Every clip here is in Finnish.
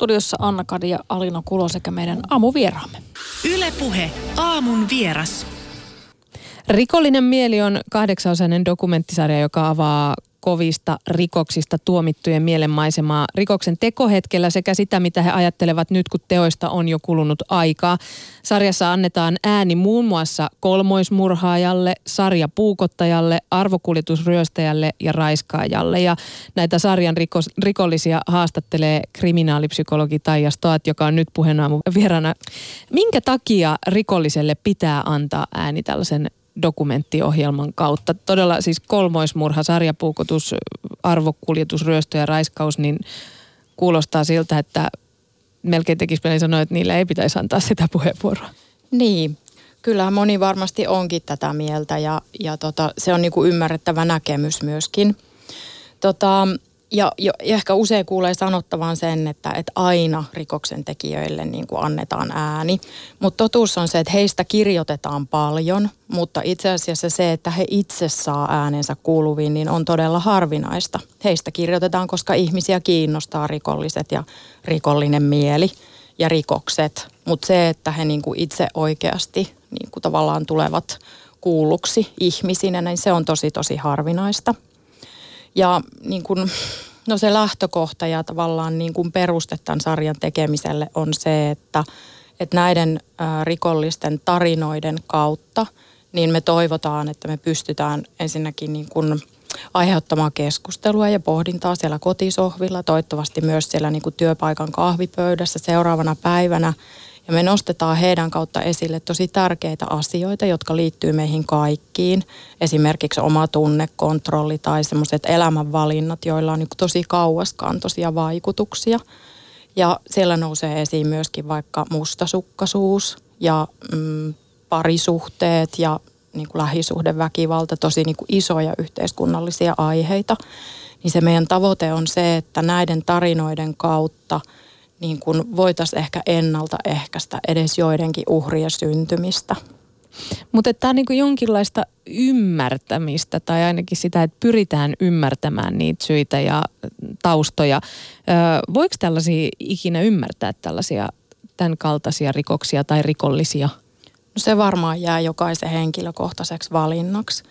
Studiossa Anna Kadi ja Alina Kulo sekä meidän aamuvieraamme. Ylepuhe aamun vieras. Rikollinen mieli on kahdeksanosainen dokumenttisarja, joka avaa kovista rikoksista tuomittujen mielenmaisemaa rikoksen tekohetkellä sekä sitä, mitä he ajattelevat nyt, kun teoista on jo kulunut aikaa. Sarjassa annetaan ääni muun muassa kolmoismurhaajalle, sarjapuukottajalle, arvokuljetusryöstäjälle ja raiskaajalle. Ja näitä sarjan rikos, rikollisia haastattelee kriminaalipsykologi Taija Stoat, joka on nyt puheenaamu vieraana. Minkä takia rikolliselle pitää antaa ääni tällaisen dokumenttiohjelman kautta. Todella siis kolmoismurha, sarjapuukotus, arvokuljetus, ryöstö ja raiskaus, niin kuulostaa siltä, että melkein tekisi mieli sanoa, että niillä ei pitäisi antaa sitä puheenvuoroa. Niin, kyllähän moni varmasti onkin tätä mieltä ja, ja tota, se on niinku ymmärrettävä näkemys myöskin. Tota, ja, ja, ehkä usein kuulee sanottavan sen, että, että aina rikoksen tekijöille niin kuin annetaan ääni. Mutta totuus on se, että heistä kirjoitetaan paljon, mutta itse asiassa se, että he itse saa äänensä kuuluviin, niin on todella harvinaista. Heistä kirjoitetaan, koska ihmisiä kiinnostaa rikolliset ja rikollinen mieli ja rikokset. Mutta se, että he niin kuin itse oikeasti niin kuin tavallaan tulevat kuulluksi ihmisinä, niin se on tosi tosi harvinaista. Ja niin kuin, no se lähtökohta ja tavallaan niin kuin peruste tämän sarjan tekemiselle on se, että, että näiden rikollisten tarinoiden kautta niin me toivotaan, että me pystytään ensinnäkin niin kuin aiheuttamaan keskustelua ja pohdintaa siellä kotisohvilla, toivottavasti myös siellä niin kuin työpaikan kahvipöydässä seuraavana päivänä – ja me nostetaan heidän kautta esille tosi tärkeitä asioita, jotka liittyy meihin kaikkiin. Esimerkiksi oma tunnekontrolli tai semmoiset elämänvalinnat, joilla on niin tosi kauaskantoisia vaikutuksia. Ja siellä nousee esiin myöskin vaikka mustasukkaisuus ja mm, parisuhteet ja niin kuin lähisuhdeväkivalta, tosi niin kuin isoja yhteiskunnallisia aiheita. Niin se meidän tavoite on se, että näiden tarinoiden kautta – niin kuin voitaisiin ehkä ennaltaehkäistä edes joidenkin uhrien syntymistä. Mutta tämä on niin jonkinlaista ymmärtämistä tai ainakin sitä, että pyritään ymmärtämään niitä syitä ja taustoja. voiko tällaisia ikinä ymmärtää tällaisia tämän kaltaisia rikoksia tai rikollisia? No se varmaan jää jokaisen henkilökohtaiseksi valinnaksi,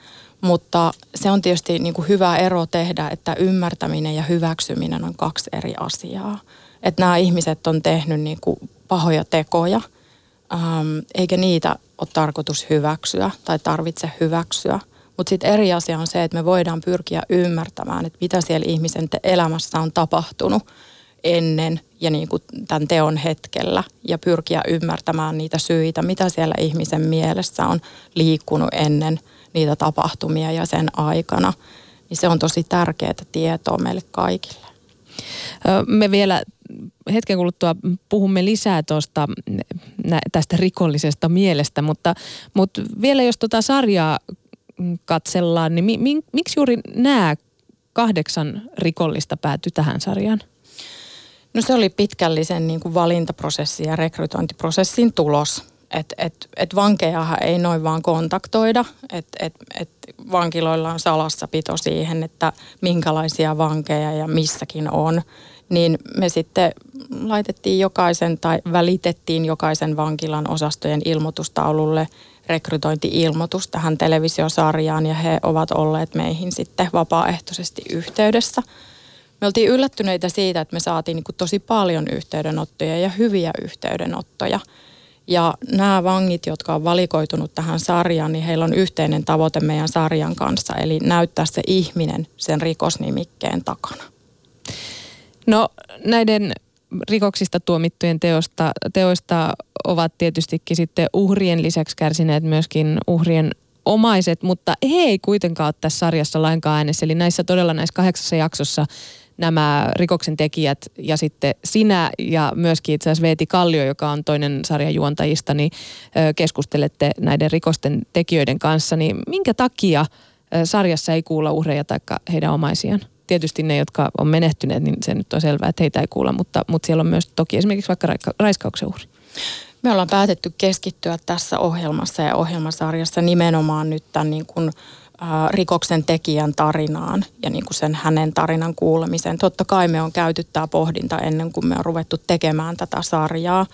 mutta se on tietysti niin kuin hyvä ero tehdä, että ymmärtäminen ja hyväksyminen on kaksi eri asiaa että nämä ihmiset on tehnyt niin kuin pahoja tekoja, ähm, eikä niitä ole tarkoitus hyväksyä tai tarvitse hyväksyä. Mutta sitten eri asia on se, että me voidaan pyrkiä ymmärtämään, että mitä siellä ihmisen elämässä on tapahtunut ennen ja niin kuin tämän teon hetkellä ja pyrkiä ymmärtämään niitä syitä, mitä siellä ihmisen mielessä on liikkunut ennen niitä tapahtumia ja sen aikana. Niin se on tosi tärkeää tietoa meille kaikille. Me vielä hetken kuluttua puhumme lisää tuosta tästä rikollisesta mielestä, mutta, mutta vielä jos tuota sarjaa katsellaan, niin mi, mi, miksi juuri nämä kahdeksan rikollista päätyi tähän sarjaan? No se oli pitkällisen niin kuin valintaprosessin ja rekrytointiprosessin tulos. Että et, et vankejahan ei noin vaan kontaktoida, että et, et vankiloilla on salassapito siihen, että minkälaisia vankeja ja missäkin on niin me sitten laitettiin jokaisen tai välitettiin jokaisen vankilan osastojen ilmoitustaululle rekrytointi-ilmoitus tähän televisiosarjaan ja he ovat olleet meihin sitten vapaaehtoisesti yhteydessä. Me oltiin yllättyneitä siitä, että me saatiin niin tosi paljon yhteydenottoja ja hyviä yhteydenottoja. Ja nämä vangit, jotka on valikoitunut tähän sarjaan, niin heillä on yhteinen tavoite meidän sarjan kanssa, eli näyttää se ihminen sen rikosnimikkeen takana. No näiden rikoksista tuomittujen teosta, teoista ovat tietystikin sitten uhrien lisäksi kärsineet myöskin uhrien omaiset, mutta he ei kuitenkaan ole tässä sarjassa lainkaan äänessä. Eli näissä todella näissä kahdeksassa jaksossa nämä rikoksen tekijät ja sitten sinä ja myöskin itse asiassa Veeti Kallio, joka on toinen sarjan juontajista, niin keskustelette näiden rikosten tekijöiden kanssa. Niin minkä takia sarjassa ei kuulla uhreja tai heidän omaisiaan? Tietysti ne, jotka on menehtyneet, niin se nyt on selvää, että heitä ei kuulla, mutta, mutta siellä on myös toki esimerkiksi vaikka raiskauksen uhri. Me ollaan päätetty keskittyä tässä ohjelmassa ja ohjelmasarjassa nimenomaan nyt tämän niin kuin, rikoksen tekijän tarinaan ja niin kuin sen hänen tarinan kuulemiseen. Totta kai me on käyty tämä pohdinta ennen kuin me on ruvettu tekemään tätä sarjaa.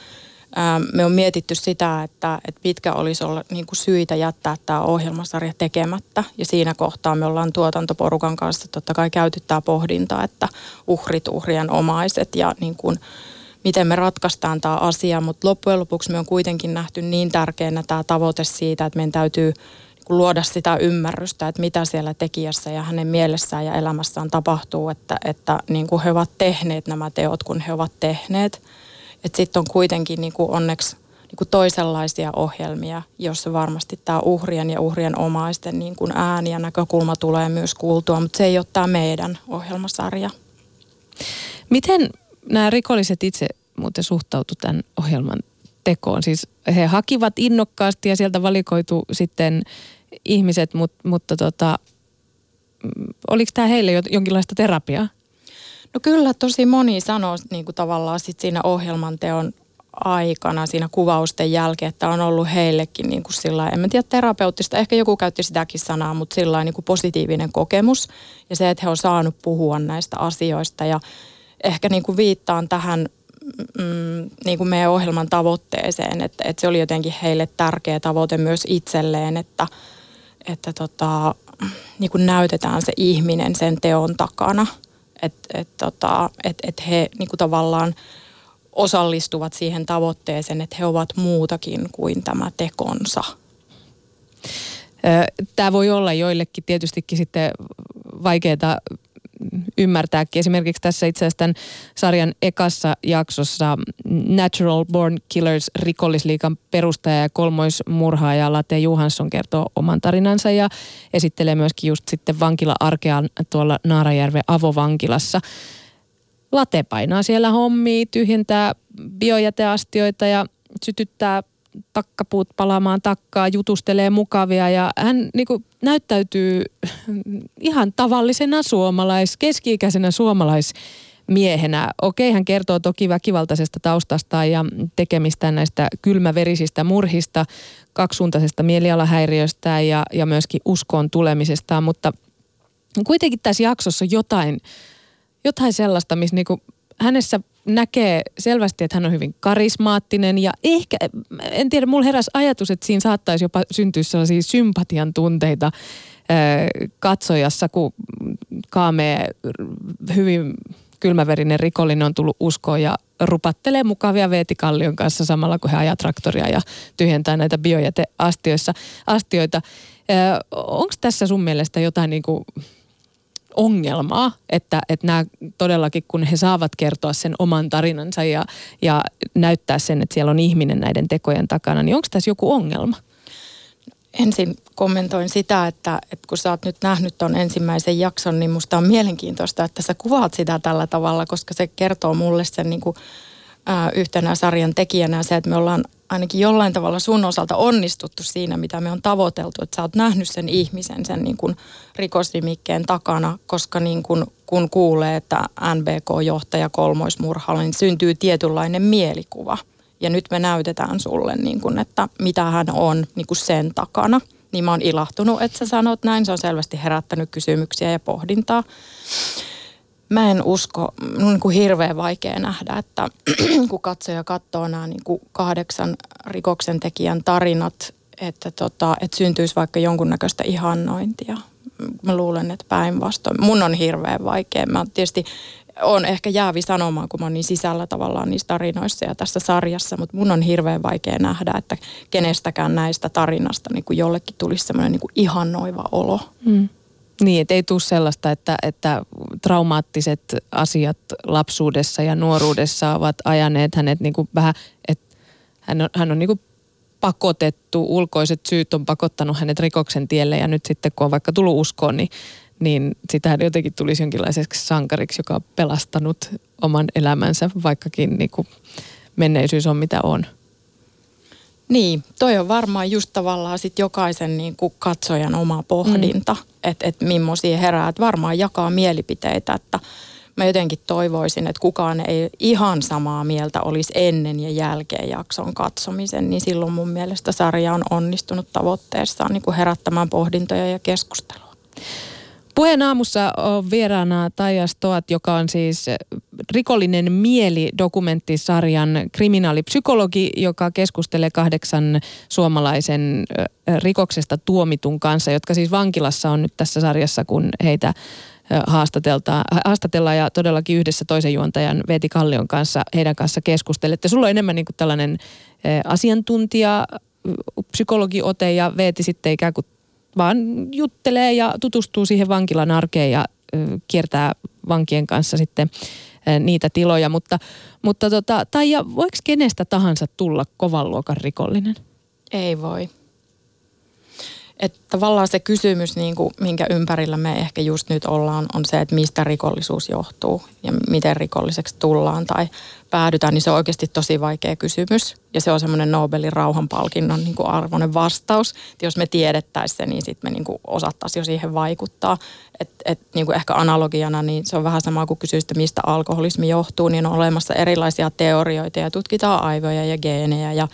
Me on mietitty sitä, että, että pitkä olisi olla niin kuin syitä jättää tämä ohjelmasarja tekemättä. Ja siinä kohtaa me ollaan tuotantoporukan kanssa totta kai käyty tämä pohdinta, että uhrit, uhrien omaiset ja niin kuin, miten me ratkaistaan tämä asia. Mutta loppujen lopuksi me on kuitenkin nähty niin tärkeänä tämä tavoite siitä, että meidän täytyy – luoda sitä ymmärrystä, että mitä siellä tekijässä ja hänen mielessään ja elämässään tapahtuu, että, että niin kuin he ovat tehneet nämä teot, kun he ovat tehneet. Että sitten on kuitenkin niin kuin onneksi niin kuin toisenlaisia ohjelmia, joissa varmasti tämä uhrien ja uhrien omaisten niin kuin ääni ja näkökulma tulee myös kuultua, mutta se ei ole tämä meidän ohjelmasarja. Miten nämä rikolliset itse muuten suhtautu tämän ohjelman tekoon? Siis he hakivat innokkaasti ja sieltä valikoitu sitten ihmiset, mutta, mutta tota, mm, oliko tämä heille jonkinlaista terapiaa? No kyllä tosi moni sanoo niin kuin tavallaan sit siinä ohjelman teon aikana, siinä kuvausten jälkeen, että on ollut heillekin niin kuin sillä en mä tiedä terapeuttista, ehkä joku käytti sitäkin sanaa, mutta sillä niin kuin positiivinen kokemus ja se, että he on saanut puhua näistä asioista ja ehkä niin kuin viittaan tähän mm, niin kuin meidän ohjelman tavoitteeseen, että, että se oli jotenkin heille tärkeä tavoite myös itselleen, että – että tota, niin kuin näytetään se ihminen sen teon takana. Että et, tota, et, et he niin tavallaan osallistuvat siihen tavoitteeseen, että he ovat muutakin kuin tämä tekonsa. Tämä voi olla joillekin tietystikin sitten vaikeaa ymmärtääkin. Esimerkiksi tässä itse asiassa tämän sarjan ekassa jaksossa Natural Born Killers rikollisliikan perustaja ja kolmoismurhaaja Late Johansson kertoo oman tarinansa ja esittelee myöskin just sitten vankila-arkea tuolla Naarajärven avovankilassa. Late painaa siellä hommia, tyhjentää biojäteastioita ja sytyttää takkapuut palaamaan takkaa, jutustelee mukavia ja hän niin kuin, näyttäytyy ihan tavallisena suomalais, keski-ikäisenä suomalaismiehenä. Okei, hän kertoo toki väkivaltaisesta taustastaan ja tekemistään näistä kylmäverisistä murhista, kaksisuuntaisesta mielialahäiriöstä ja, ja myöskin uskoon tulemisestaan, mutta kuitenkin tässä jaksossa jotain, jotain sellaista, missä niinku hänessä näkee selvästi, että hän on hyvin karismaattinen ja ehkä, en tiedä, mulla heräsi ajatus, että siinä saattaisi jopa syntyä sellaisia sympatian tunteita katsojassa, kun kaamee hyvin kylmäverinen rikollinen on tullut uskoon ja rupattelee mukavia veetikallion kanssa samalla kun he ajaa traktoria ja tyhjentää näitä biojäteastioita. astioita. Onko tässä sun mielestä jotain niin kuin ongelmaa, että, että nämä todellakin, kun he saavat kertoa sen oman tarinansa ja, ja näyttää sen, että siellä on ihminen näiden tekojen takana, niin onko tässä joku ongelma? Ensin kommentoin sitä, että, että kun sä oot nyt nähnyt tuon ensimmäisen jakson, niin musta on mielenkiintoista, että sä kuvaat sitä tällä tavalla, koska se kertoo mulle sen niin kuin, ää, yhtenä sarjan tekijänä se, että me ollaan ainakin jollain tavalla sun osalta onnistuttu siinä, mitä me on tavoiteltu. Että sä oot nähnyt sen ihmisen sen niin kuin rikosnimikkeen takana, koska niin kuin, kun kuulee, että NBK-johtaja kolmoismurhalla, niin syntyy tietynlainen mielikuva. Ja nyt me näytetään sulle, niin kuin, että mitä hän on niin kuin sen takana. Niin mä oon ilahtunut, että sä sanot näin. Se on selvästi herättänyt kysymyksiä ja pohdintaa mä en usko, on niin kuin hirveän vaikea nähdä, että kun katsoja katsoo nämä niin kuin kahdeksan rikoksen tekijän tarinat, että, tota, että syntyisi vaikka jonkunnäköistä ihannointia. Mä luulen, että päinvastoin. Mun on hirveän vaikea. Mä tietysti on ehkä jäävi sanomaan, kun mä oon niin sisällä tavallaan niissä tarinoissa ja tässä sarjassa, mutta mun on hirveän vaikea nähdä, että kenestäkään näistä tarinasta niin kuin jollekin tulisi semmoinen niin ihannoiva olo. Mm. Niin, että ei tule sellaista, että, että traumaattiset asiat lapsuudessa ja nuoruudessa ovat ajaneet hänet niin kuin vähän, että hän on, hän on niin kuin pakotettu, ulkoiset syyt on pakottanut hänet rikoksen tielle ja nyt sitten kun on vaikka tullut uskoon, niin, niin sitä hän jotenkin tulisi jonkinlaiseksi sankariksi, joka on pelastanut oman elämänsä, vaikkakin niin kuin menneisyys on mitä on. Niin, toi on varmaan just tavallaan sit jokaisen niin kuin katsojan oma pohdinta, mm. että et millaisia herää. Et varmaan jakaa mielipiteitä, että mä jotenkin toivoisin, että kukaan ei ihan samaa mieltä olisi ennen ja jälkeen jakson katsomisen, niin silloin mun mielestä sarja on onnistunut tavoitteessaan niin kuin herättämään pohdintoja ja keskustelua. Puheen aamussa on vieraana Taija Stoat, joka on siis rikollinen mieli dokumenttisarjan kriminaalipsykologi, joka keskustelee kahdeksan suomalaisen rikoksesta tuomitun kanssa, jotka siis vankilassa on nyt tässä sarjassa, kun heitä haastatellaan ja todellakin yhdessä toisen juontajan Veeti Kallion kanssa, heidän kanssa keskustelette. Sulla on enemmän niin kuin tällainen asiantuntija, psykologiote ja Veeti sitten ikään kuin vaan juttelee ja tutustuu siihen vankilan arkeen ja kiertää vankien kanssa sitten niitä tiloja. Mutta, mutta tota, Taija, voiko kenestä tahansa tulla kovan luokan rikollinen? Ei voi. Että tavallaan se kysymys, niin kuin, minkä ympärillä me ehkä just nyt ollaan, on se, että mistä rikollisuus johtuu ja miten rikolliseksi tullaan tai päädytään, niin se on oikeasti tosi vaikea kysymys. Ja se on semmoinen Nobelin rauhanpalkinnon niin kuin arvoinen vastaus. Et jos me tiedettäisiin se, niin sitten me niin osattaisiin jo siihen vaikuttaa. Et, et, niin kuin ehkä analogiana, niin se on vähän sama kuin kysyä, mistä alkoholismi johtuu, niin on olemassa erilaisia teorioita ja tutkitaan aivoja ja geenejä ja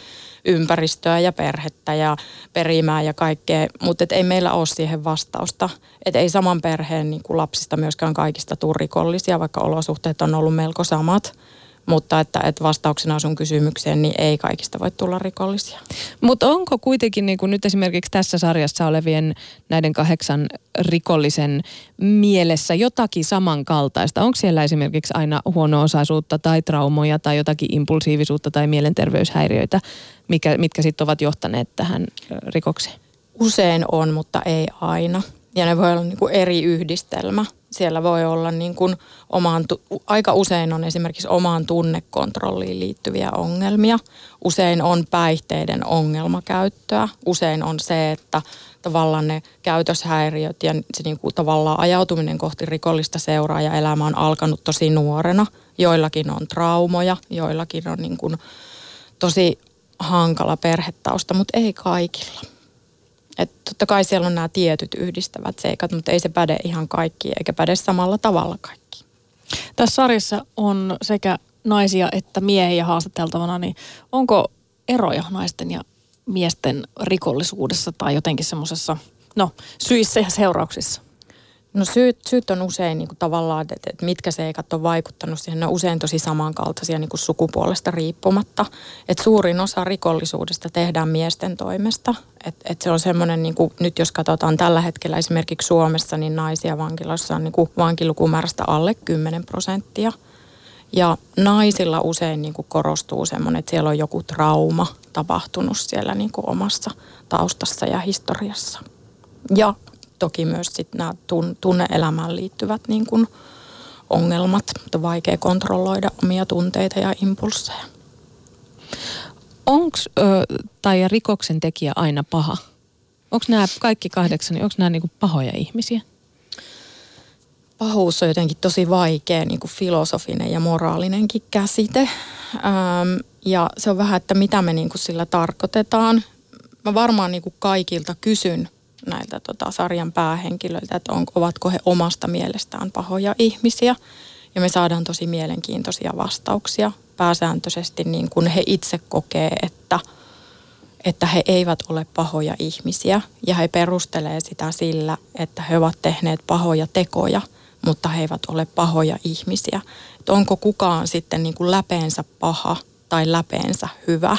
ympäristöä ja perhettä ja perimää ja kaikkea, mutta ei meillä ole siihen vastausta. Et ei saman perheen niin kuin lapsista myöskään kaikista turrikollisia, vaikka olosuhteet on ollut melko samat. Mutta että, että vastauksena sun kysymykseen, niin ei kaikista voi tulla rikollisia. Mutta onko kuitenkin niin kuin nyt esimerkiksi tässä sarjassa olevien näiden kahdeksan rikollisen mielessä jotakin samankaltaista? Onko siellä esimerkiksi aina huono-osaisuutta tai traumoja tai jotakin impulsiivisuutta tai mielenterveyshäiriöitä, mikä, mitkä sitten ovat johtaneet tähän rikokseen? Usein on, mutta ei aina. Ja ne voi olla niin kuin eri yhdistelmä siellä voi olla niin kuin omaan, aika usein on esimerkiksi omaan tunnekontrolliin liittyviä ongelmia. Usein on päihteiden ongelmakäyttöä. Usein on se, että tavallaan ne käytöshäiriöt ja se niin kuin tavallaan ajautuminen kohti rikollista seuraa ja elämä on alkanut tosi nuorena. Joillakin on traumoja, joillakin on niin kuin tosi hankala perhetausta, mutta ei kaikilla. Että totta kai siellä on nämä tietyt yhdistävät seikat, mutta ei se päde ihan kaikki eikä päde samalla tavalla kaikki. Tässä sarjassa on sekä naisia että miehiä haastateltavana, niin onko eroja naisten ja miesten rikollisuudessa tai jotenkin semmoisessa, no, syissä ja seurauksissa? No syyt, syyt on usein niin kuin tavallaan, että, että mitkä seikat on vaikuttanut siihen. Ne on usein tosi samankaltaisia niin kuin sukupuolesta riippumatta. Että suurin osa rikollisuudesta tehdään miesten toimesta. Että et se on semmoinen, niin kuin, nyt jos katsotaan tällä hetkellä esimerkiksi Suomessa, niin naisia vankiloissa on niin kuin vankilukumäärästä alle 10 prosenttia. Ja naisilla usein niin kuin korostuu semmoinen, että siellä on joku trauma tapahtunut siellä niin kuin omassa taustassa ja historiassa. Ja toki myös sit nämä tunneelämään liittyvät niin kuin ongelmat, mutta vaikea kontrolloida omia tunteita ja impulseja. Onko tai rikoksen tekijä aina paha? Onko nämä kaikki kahdeksan, onko nämä niin kuin pahoja ihmisiä? Pahuus on jotenkin tosi vaikea niin kuin filosofinen ja moraalinenkin käsite. Ähm, ja se on vähän, että mitä me niin kuin sillä tarkoitetaan. Mä varmaan niin kuin kaikilta kysyn näiltä tota, sarjan päähenkilöiltä, että on, ovatko he omasta mielestään pahoja ihmisiä. Ja me saadaan tosi mielenkiintoisia vastauksia pääsääntöisesti niin kuin he itse kokee, että, että he eivät ole pahoja ihmisiä. Ja he perustelee sitä sillä, että he ovat tehneet pahoja tekoja, mutta he eivät ole pahoja ihmisiä. Että onko kukaan sitten niin kuin läpeensä paha tai läpeensä hyvä,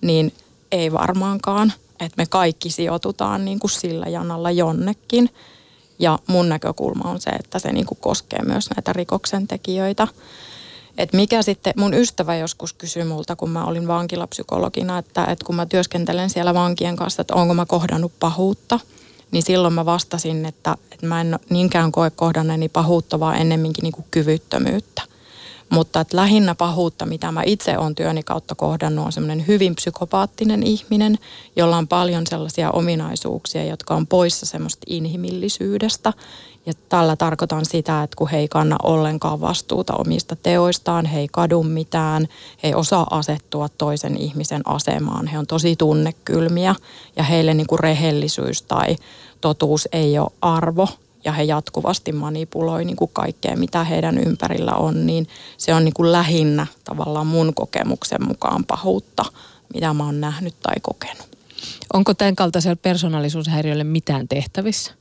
niin ei varmaankaan – että me kaikki sijoitutaan niin kuin sillä janalla jonnekin. Ja mun näkökulma on se, että se niin kuin koskee myös näitä rikoksentekijöitä. Et mikä sitten, mun ystävä joskus kysyi multa, kun mä olin vankilapsykologina, että, että kun mä työskentelen siellä vankien kanssa, että onko mä kohdannut pahuutta, niin silloin mä vastasin, että, että mä en niinkään koe kohdanneeni pahuutta, vaan ennemminkin niin kuin kyvyttömyyttä. Mutta että lähinnä pahuutta, mitä mä itse olen työni kautta kohdannut, on semmoinen hyvin psykopaattinen ihminen, jolla on paljon sellaisia ominaisuuksia, jotka on poissa semmoista inhimillisyydestä. Ja tällä tarkoitan sitä, että kun he ei kanna ollenkaan vastuuta omista teoistaan, he ei kadu mitään, he ei osaa asettua toisen ihmisen asemaan. He on tosi tunnekylmiä ja heille niin kuin rehellisyys tai totuus ei ole arvo ja he jatkuvasti manipuloi niin kuin kaikkea, mitä heidän ympärillä on, niin se on niin kuin lähinnä tavallaan mun kokemuksen mukaan pahuutta, mitä mä oon nähnyt tai kokenut. Onko tämän kaltaisella persoonallisuushäiriölle mitään tehtävissä?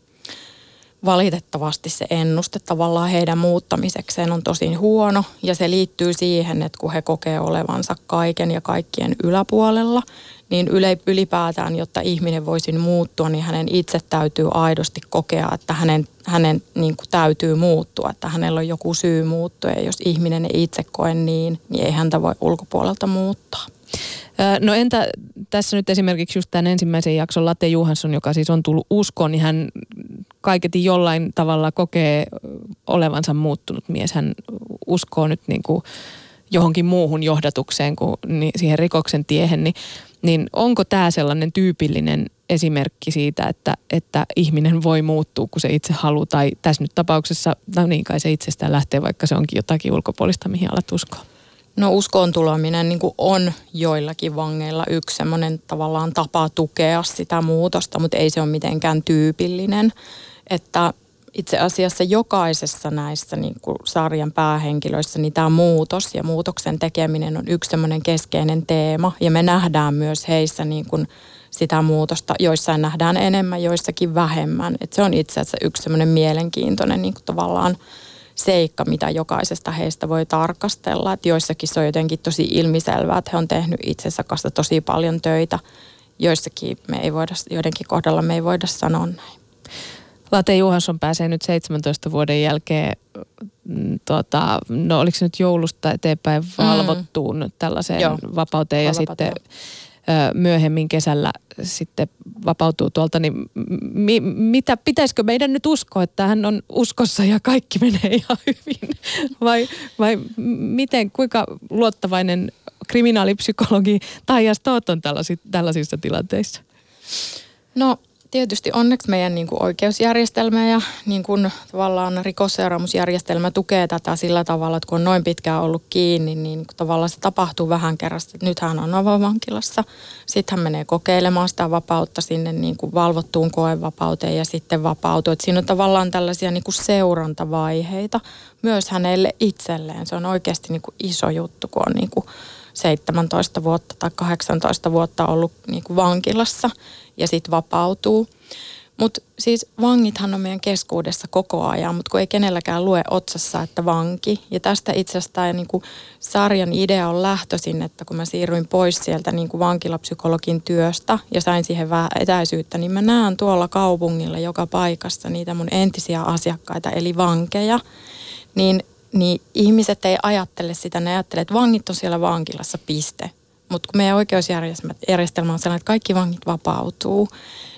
valitettavasti se ennuste tavallaan heidän muuttamisekseen on tosi huono ja se liittyy siihen, että kun he kokee olevansa kaiken ja kaikkien yläpuolella, niin ylipäätään, jotta ihminen voisi muuttua, niin hänen itse täytyy aidosti kokea, että hänen, hänen niin kuin täytyy muuttua, että hänellä on joku syy muuttua ja jos ihminen ei itse koe niin, niin ei häntä voi ulkopuolelta muuttaa. No entä tässä nyt esimerkiksi just tämän ensimmäisen jakson Latte Juhansson, joka siis on tullut uskoon, niin hän kaiketi jollain tavalla kokee olevansa muuttunut mies. Hän uskoo nyt niin kuin johonkin muuhun johdatukseen kuin siihen rikoksen tiehen, niin, niin onko tämä sellainen tyypillinen esimerkki siitä, että, että ihminen voi muuttua, kun se itse haluaa, tai tässä nyt tapauksessa, no niin kai se itsestään lähtee, vaikka se onkin jotakin ulkopuolista, mihin alat uskoa. No uskoon tuleminen niin on joillakin vangeilla yksi semmoinen tavallaan tapa tukea sitä muutosta, mutta ei se ole mitenkään tyypillinen. Että itse asiassa jokaisessa näissä niin kuin sarjan päähenkilöissä niin tämä muutos ja muutoksen tekeminen on yksi semmoinen keskeinen teema. Ja me nähdään myös heissä niin kuin sitä muutosta. Joissain nähdään enemmän, joissakin vähemmän. Et se on itse asiassa yksi semmoinen mielenkiintoinen niin kuin tavallaan seikka, mitä jokaisesta heistä voi tarkastella. Että joissakin se on jotenkin tosi ilmiselvää, että he on tehnyt itsensä kanssa tosi paljon töitä. Joissakin me ei voida, joidenkin kohdalla me ei voida sanoa näin. Late Juhansson pääsee nyt 17 vuoden jälkeen, mm, tuota, no oliko se nyt joulusta eteenpäin valvottuun mm. tällaiseen Joo. vapauteen ja sitten myöhemmin kesällä sitten vapautuu tuolta, niin mi, mitä, pitäisikö meidän nyt uskoa, että hän on uskossa ja kaikki menee ihan hyvin? Vai, vai miten, kuinka luottavainen kriminaalipsykologi Taija Stoot on tällaisissa, tällaisissa tilanteissa? No tietysti onneksi meidän niin kuin oikeusjärjestelmä ja niin kuin tavallaan rikosseuraamusjärjestelmä tukee tätä sillä tavalla, että kun on noin pitkään ollut kiinni, niin tavallaan se tapahtuu vähän kerrasta. Nyt hän on avovankilassa, sitten hän menee kokeilemaan sitä vapautta sinne niin kuin valvottuun koevapauteen ja sitten vapautuu. Että siinä on tavallaan tällaisia niin kuin seurantavaiheita myös hänelle itselleen. Se on oikeasti niin kuin iso juttu, kun on niin kuin 17 vuotta tai 18 vuotta ollut niin kuin vankilassa ja sitten vapautuu. Mutta siis vangithan on meidän keskuudessa koko ajan, mutta kun ei kenelläkään lue otsassa, että vanki. Ja tästä itse asiassa tämä niin sarjan idea on lähtöisin, että kun mä siirryin pois sieltä niin kuin vankilapsykologin työstä ja sain siihen vähän etäisyyttä, niin mä näen tuolla kaupungilla joka paikassa niitä mun entisiä asiakkaita, eli vankeja. Niin, niin ihmiset ei ajattele sitä, ne ajattelee, että vangit on siellä vankilassa, piste. Mutta kun meidän oikeusjärjestelmä on sellainen, että kaikki vangit vapautuu,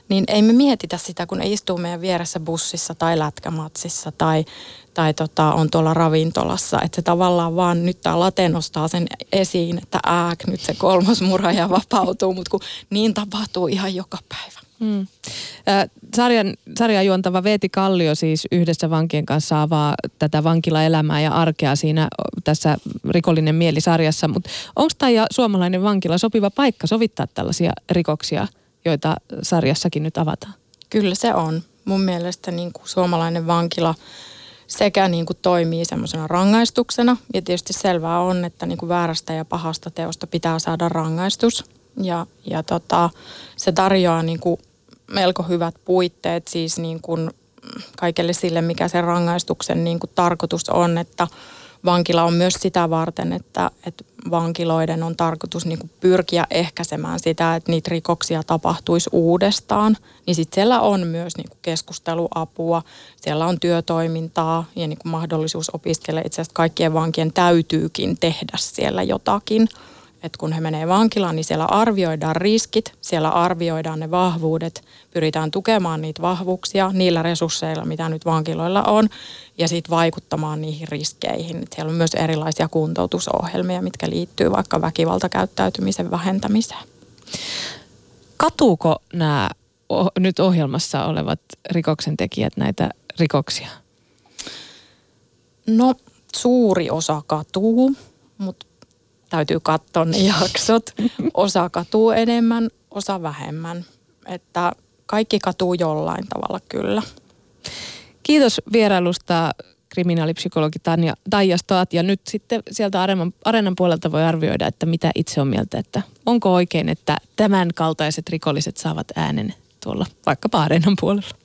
niin ei me mietitä sitä, kun ei istuu meidän vieressä bussissa tai lätkämatsissa tai, tai tota, on tuolla ravintolassa. Että se tavallaan vaan nyt tämä late nostaa sen esiin, että ääk, nyt se kolmas murhaaja vapautuu, mutta kun niin tapahtuu ihan joka päivä. Hmm. Sarjan, sarjan juontava Veeti Kallio siis yhdessä vankien kanssa avaa tätä vankilaelämää ja arkea siinä tässä Rikollinen mieli-sarjassa. Mutta onko tämä suomalainen vankila sopiva paikka sovittaa tällaisia rikoksia, joita sarjassakin nyt avataan? Kyllä se on. Mun mielestä niin kuin suomalainen vankila sekä niin kuin toimii semmoisena rangaistuksena. Ja tietysti selvää on, että niin kuin väärästä ja pahasta teosta pitää saada rangaistus. Ja, ja tota, se tarjoaa niin kuin melko hyvät puitteet siis niin kuin kaikelle sille, mikä se rangaistuksen niin kuin tarkoitus on, että vankila on myös sitä varten, että, että vankiloiden on tarkoitus niin kuin pyrkiä ehkäisemään sitä, että niitä rikoksia tapahtuisi uudestaan. Niin sitten siellä on myös niin kuin keskusteluapua, siellä on työtoimintaa ja niin kuin mahdollisuus opiskella. Itse asiassa kaikkien vankien täytyykin tehdä siellä jotakin – että kun he menee vankilaan, niin siellä arvioidaan riskit, siellä arvioidaan ne vahvuudet, pyritään tukemaan niitä vahvuuksia niillä resursseilla, mitä nyt vankiloilla on, ja sitten vaikuttamaan niihin riskeihin. Et siellä on myös erilaisia kuntoutusohjelmia, mitkä liittyy vaikka väkivaltakäyttäytymisen vähentämiseen. Katuuko nämä nyt ohjelmassa olevat rikoksentekijät näitä rikoksia? No suuri osa katuu, mutta täytyy katsoa ne jaksot. Osa katuu enemmän, osa vähemmän. Että kaikki katuu jollain tavalla kyllä. Kiitos vierailusta kriminaalipsykologi Tanja, Taija Stoat. Ja nyt sitten sieltä areenan, areenan puolelta voi arvioida, että mitä itse on mieltä, että onko oikein, että tämän kaltaiset rikolliset saavat äänen tuolla vaikkapa areenan puolella.